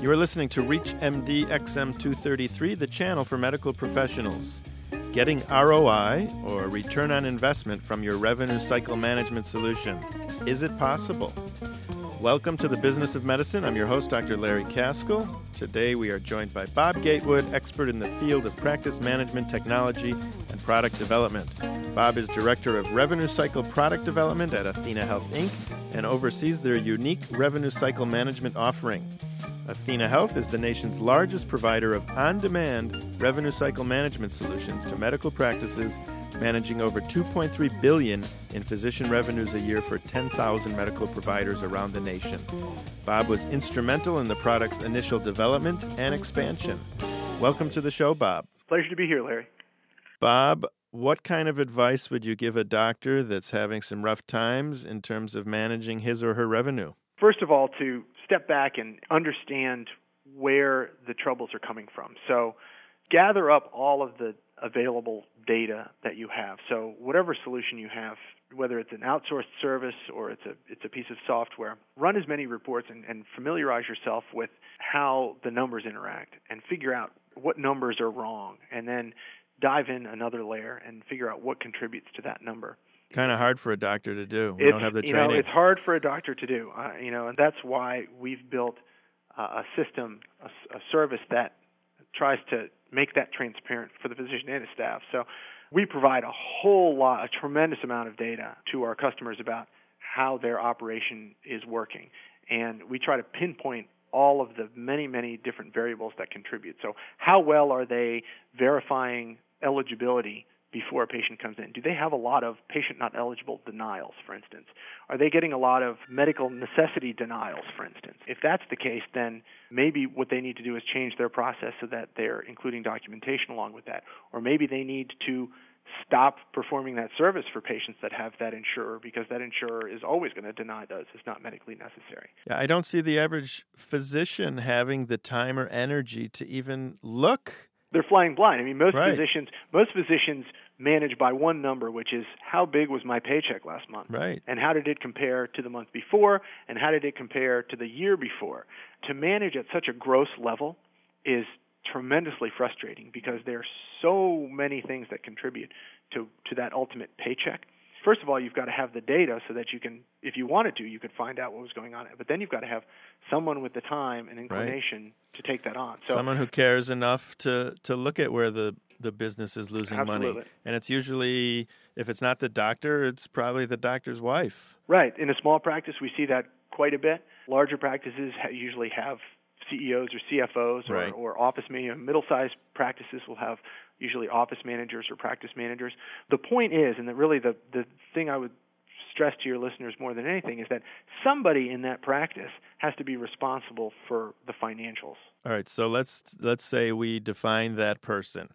You are listening to ReachMD XM233, the channel for medical professionals. Getting ROI, or return on investment, from your revenue cycle management solution. Is it possible? Welcome to the Business of Medicine. I'm your host, Dr. Larry Kaskel. Today we are joined by Bob Gatewood, expert in the field of practice management technology and product development. Bob is Director of Revenue Cycle Product Development at Athena Health Inc. and oversees their unique revenue cycle management offering. Athena Health is the nation's largest provider of on demand revenue cycle management solutions to medical practices, managing over 2.3 billion in physician revenues a year for 10,000 medical providers around the nation. Bob was instrumental in the product's initial development and expansion. Welcome to the show, Bob. Pleasure to be here, Larry. Bob, what kind of advice would you give a doctor that's having some rough times in terms of managing his or her revenue? First of all, to step back and understand where the troubles are coming from. So, gather up all of the available data that you have. So, whatever solution you have, whether it's an outsourced service or it's a it's a piece of software, run as many reports and, and familiarize yourself with how the numbers interact and figure out what numbers are wrong, and then dive in another layer and figure out what contributes to that number kind of hard for a doctor to do. We don't have the training. You know, it's hard for a doctor to do. Uh, you know, and that's why we've built uh, a system, a, a service that tries to make that transparent for the physician and his staff. So we provide a whole lot, a tremendous amount of data to our customers about how their operation is working, and we try to pinpoint all of the many, many different variables that contribute. So, how well are they verifying eligibility before a patient comes in? Do they have a lot of patient not eligible denials, for instance? Are they getting a lot of medical necessity denials, for instance? If that's the case, then maybe what they need to do is change their process so that they're including documentation along with that. Or maybe they need to stop performing that service for patients that have that insurer because that insurer is always going to deny those. It's not medically necessary. Yeah, I don't see the average physician having the time or energy to even look they're flying blind. I mean, most right. physicians most physicians manage by one number, which is how big was my paycheck last month, right? And how did it compare to the month before, and how did it compare to the year before? To manage at such a gross level is tremendously frustrating because there are so many things that contribute to to that ultimate paycheck first of all, you've got to have the data so that you can, if you wanted to, you could find out what was going on. But then you've got to have someone with the time and inclination right. to take that on. So someone who cares enough to to look at where the the business is losing absolutely. money. And it's usually, if it's not the doctor, it's probably the doctor's wife. Right. In a small practice, we see that quite a bit. Larger practices usually have CEOs or CFOs or, right. or office middle-sized practices will have usually office managers or practice managers. The point is, and that really the the thing I would stress to your listeners more than anything is that somebody in that practice has to be responsible for the financials. All right, so let's let's say we define that person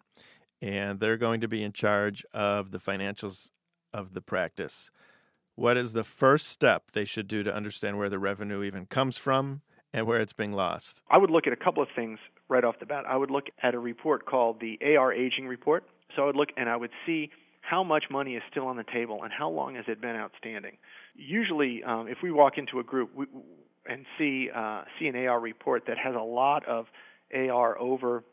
and they're going to be in charge of the financials of the practice. What is the first step they should do to understand where the revenue even comes from and where it's being lost? I would look at a couple of things right off the bat. I would look at a report called the AR Aging Report. So I would look and I would see how much money is still on the table and how long has it been outstanding. Usually, um, if we walk into a group and see uh, see an AR report that has a lot of AR over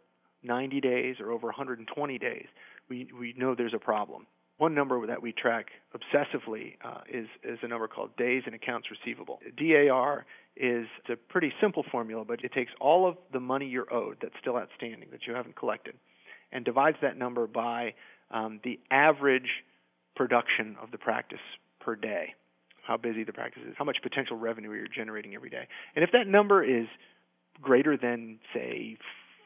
90 days or over 120 days, we we know there's a problem. One number that we track obsessively uh, is is a number called days in accounts receivable. DAR is a pretty simple formula, but it takes all of the money you're owed that's still outstanding that you haven't collected, and divides that number by um, the average production of the practice per day, how busy the practice is, how much potential revenue you're generating every day, and if that number is greater than say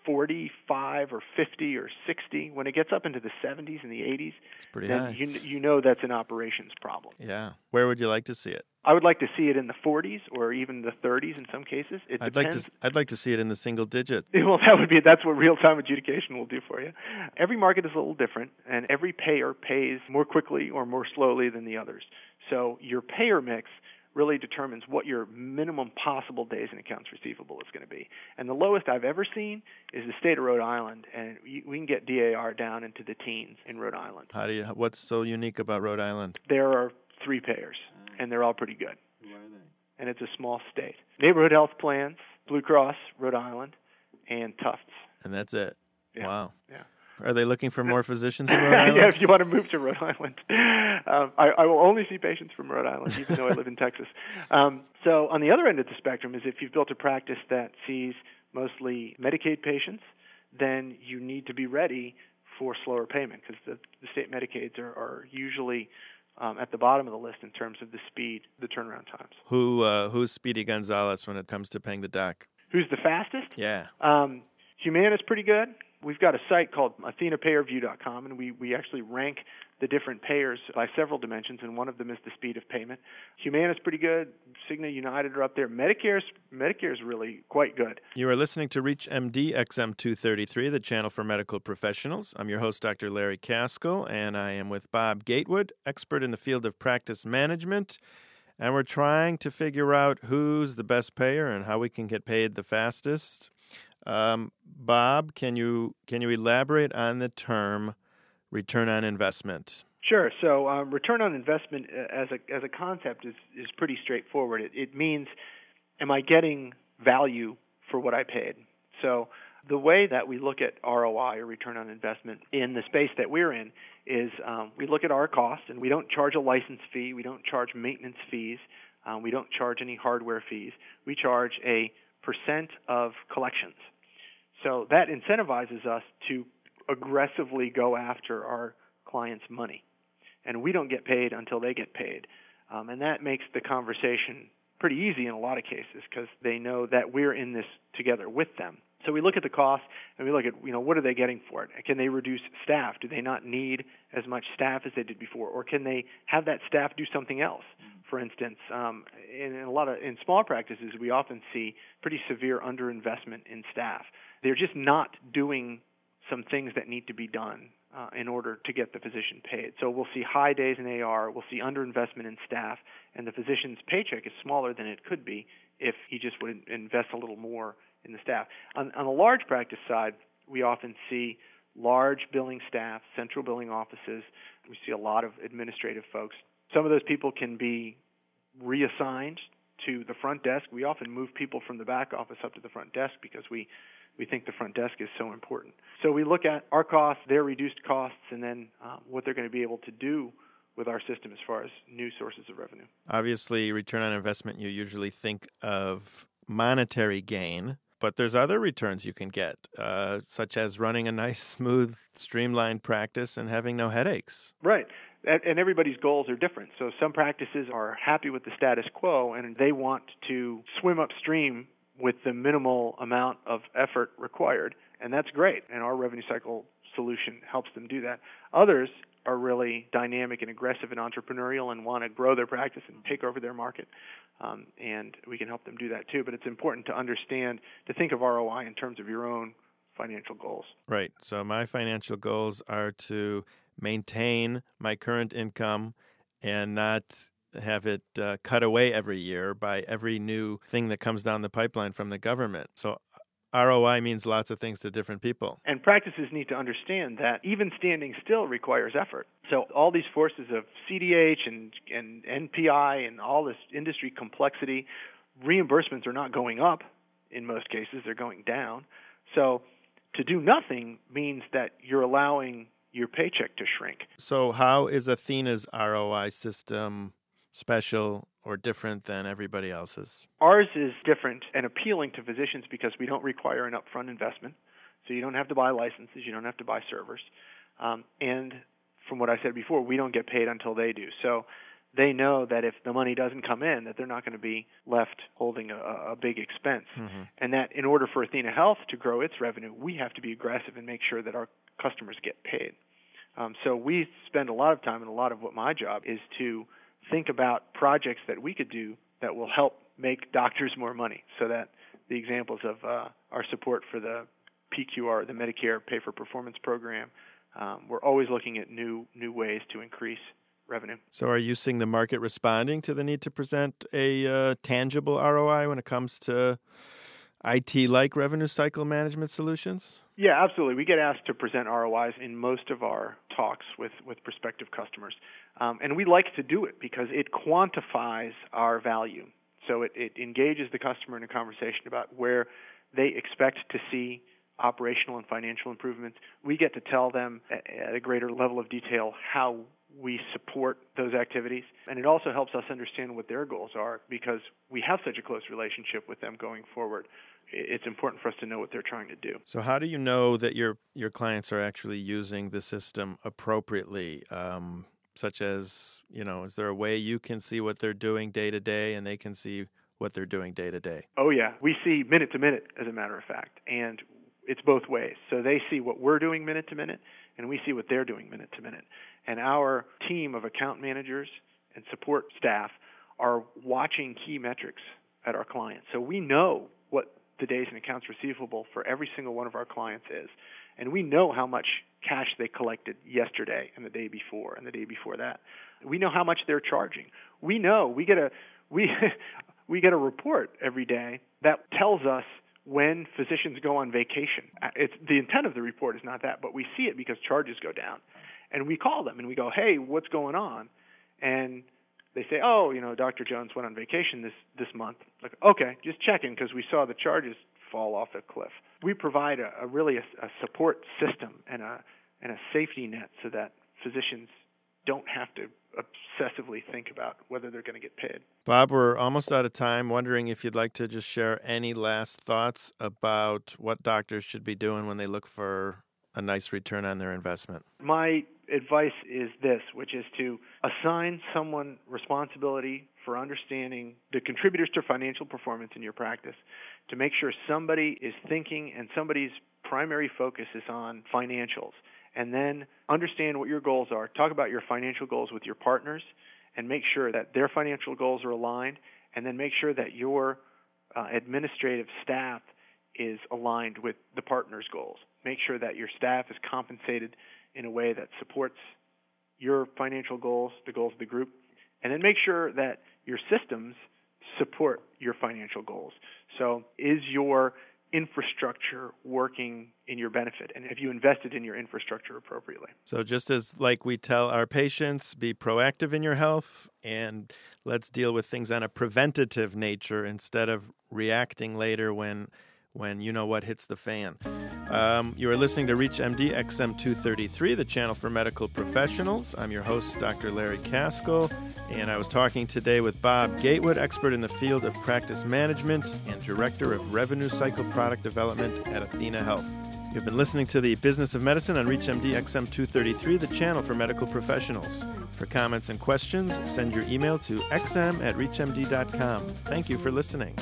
45 or 50 or 60. When it gets up into the 70s and the 80s, then high. you you know that's an operations problem. Yeah. Where would you like to see it? I would like to see it in the 40s or even the 30s in some cases. It I'd depends. like to I'd like to see it in the single digit. Well, that would be that's what real-time adjudication will do for you. Every market is a little different and every payer pays more quickly or more slowly than the others. So your payer mix really determines what your minimum possible days in accounts receivable is going to be. And the lowest I've ever seen is the state of Rhode Island, and we can get DAR down into the teens in Rhode Island. How do you? What's so unique about Rhode Island? There are three payers, and they're all pretty good. Who are they? And it's a small state. Neighborhood health plans, Blue Cross, Rhode Island, and Tufts. And that's it. Yeah. Wow. Yeah. Are they looking for more physicians in Rhode Island? yeah, if you want to move to Rhode Island, um, I, I will only see patients from Rhode Island, even though I live in Texas. Um, so, on the other end of the spectrum is if you've built a practice that sees mostly Medicaid patients, then you need to be ready for slower payment because the, the state Medicaids are, are usually um, at the bottom of the list in terms of the speed, the turnaround times. Who uh, who's Speedy Gonzalez when it comes to paying the doc? Who's the fastest? Yeah. Um, Humana is pretty good. We've got a site called AthenaPayerView.com, and we, we actually rank the different payers by several dimensions, and one of them is the speed of payment. Humana is pretty good. Cigna, United are up there. Medicare's Medicare's really quite good. You are listening to Reach MD XM233, the channel for medical professionals. I'm your host, Dr. Larry Kaskel, and I am with Bob Gatewood, expert in the field of practice management. And we're trying to figure out who's the best payer and how we can get paid the fastest. Um, Bob, can you can you elaborate on the term return on investment? Sure. So, um, return on investment uh, as a as a concept is is pretty straightforward. It, it means, am I getting value for what I paid? So, the way that we look at ROI or return on investment in the space that we're in is um, we look at our cost and we don't charge a license fee, we don't charge maintenance fees, um, we don't charge any hardware fees. We charge a of collections. So that incentivizes us to aggressively go after our clients' money. And we don't get paid until they get paid. Um, and that makes the conversation pretty easy in a lot of cases because they know that we're in this together with them. So we look at the cost and we look at you know what are they getting for it? Can they reduce staff? Do they not need as much staff as they did before, or can they have that staff do something else? For instance, um, in, in a lot of in small practices, we often see pretty severe underinvestment in staff. They're just not doing some things that need to be done uh, in order to get the physician paid. So we'll see high days in AR, we'll see underinvestment in staff, and the physician's paycheck is smaller than it could be if he just would invest a little more in the staff. On, on the large practice side, we often see large billing staff, central billing offices. We see a lot of administrative folks. Some of those people can be reassigned to the front desk. We often move people from the back office up to the front desk because we we think the front desk is so important. So we look at our costs, their reduced costs, and then uh, what they're going to be able to do with our system as far as new sources of revenue. Obviously, return on investment, you usually think of monetary gain, but there's other returns you can get, uh, such as running a nice, smooth, streamlined practice and having no headaches. Right. And everybody's goals are different. So some practices are happy with the status quo and they want to swim upstream with the minimal amount of effort required, and that's great. And our revenue cycle solution helps them do that. Others are really dynamic and aggressive and entrepreneurial and want to grow their practice and take over their market. Um, and we can help them do that too. But it's important to understand, to think of ROI in terms of your own financial goals. Right. So my financial goals are to maintain my current income and not have it uh, cut away every year by every new thing that comes down the pipeline from the government. So ROI means lots of things to different people. And practices need to understand that even standing still requires effort. So all these forces of CDH and, and NPI and all this industry complexity, reimbursements are not going up in most cases, they're going down. So to do nothing means that you're allowing your paycheck to shrink. So how is Athena's ROI system special or different than everybody else's? Ours is different and appealing to physicians because we don't require an upfront investment. So you don't have to buy licenses, you don't have to buy servers. Um, and from what I said before, we don't get paid until they do. So they know that if the money doesn't come in, that they're not going to be left holding a, a big expense. Mm-hmm. And that in order for Athena Health to grow its revenue, we have to be aggressive and make sure that our customers get paid. Um, so we spend a lot of time, and a lot of what my job is to think about projects that we could do that will help make doctors more money. So that the examples of uh, our support for the PQR, the Medicare Pay for Performance program, um, we're always looking at new new ways to increase revenue. So, are you seeing the market responding to the need to present a uh, tangible ROI when it comes to IT like revenue cycle management solutions? Yeah, absolutely. We get asked to present ROIs in most of our talks with, with prospective customers. Um, and we like to do it because it quantifies our value. So it, it engages the customer in a conversation about where they expect to see operational and financial improvements. We get to tell them at a greater level of detail how we support those activities. And it also helps us understand what their goals are because we have such a close relationship with them going forward. It's important for us to know what they're trying to do. So, how do you know that your your clients are actually using the system appropriately? Um, such as, you know, is there a way you can see what they're doing day to day and they can see what they're doing day to day? Oh, yeah. We see minute to minute, as a matter of fact. And it's both ways. So they see what we're doing minute to minute, and we see what they're doing minute to minute. And our team of account managers and support staff are watching key metrics at our clients. So we know what the days in accounts receivable for every single one of our clients is. And we know how much cash they collected yesterday and the day before and the day before that. We know how much they're charging. We know we get a we we get a report every day that tells us when physicians go on vacation. Uh, it's the intent of the report is not that, but we see it because charges go down. And we call them and we go, "Hey, what's going on?" And they say, "Oh, you know, Dr. Jones went on vacation this this month." Like, "Okay, just checking because we saw the charges fall off a cliff." We provide a, a really a, a support system and a and a safety net so that physicians don't have to obsessively think about whether they're going to get paid. Bob, we're almost out of time. Wondering if you'd like to just share any last thoughts about what doctors should be doing when they look for a nice return on their investment. My advice is this, which is to assign someone responsibility for understanding the contributors to financial performance in your practice, to make sure somebody is thinking and somebody's primary focus is on financials and then understand what your goals are. Talk about your financial goals with your partners and make sure that their financial goals are aligned, and then make sure that your uh, administrative staff is aligned with the partner's goals. Make sure that your staff is compensated in a way that supports your financial goals, the goals of the group, and then make sure that your systems support your financial goals. So, is your infrastructure working in your benefit and have you invested in your infrastructure appropriately so just as like we tell our patients be proactive in your health and let's deal with things on a preventative nature instead of reacting later when when you know what hits the fan. Um, you are listening to ReachMD XM233, the channel for medical professionals. I'm your host, Dr. Larry Kaskel, and I was talking today with Bob Gatewood, expert in the field of practice management and director of revenue cycle product development at Athena Health. You've been listening to the Business of Medicine on ReachMD XM233, the channel for medical professionals. For comments and questions, send your email to xm at reachmd.com. Thank you for listening.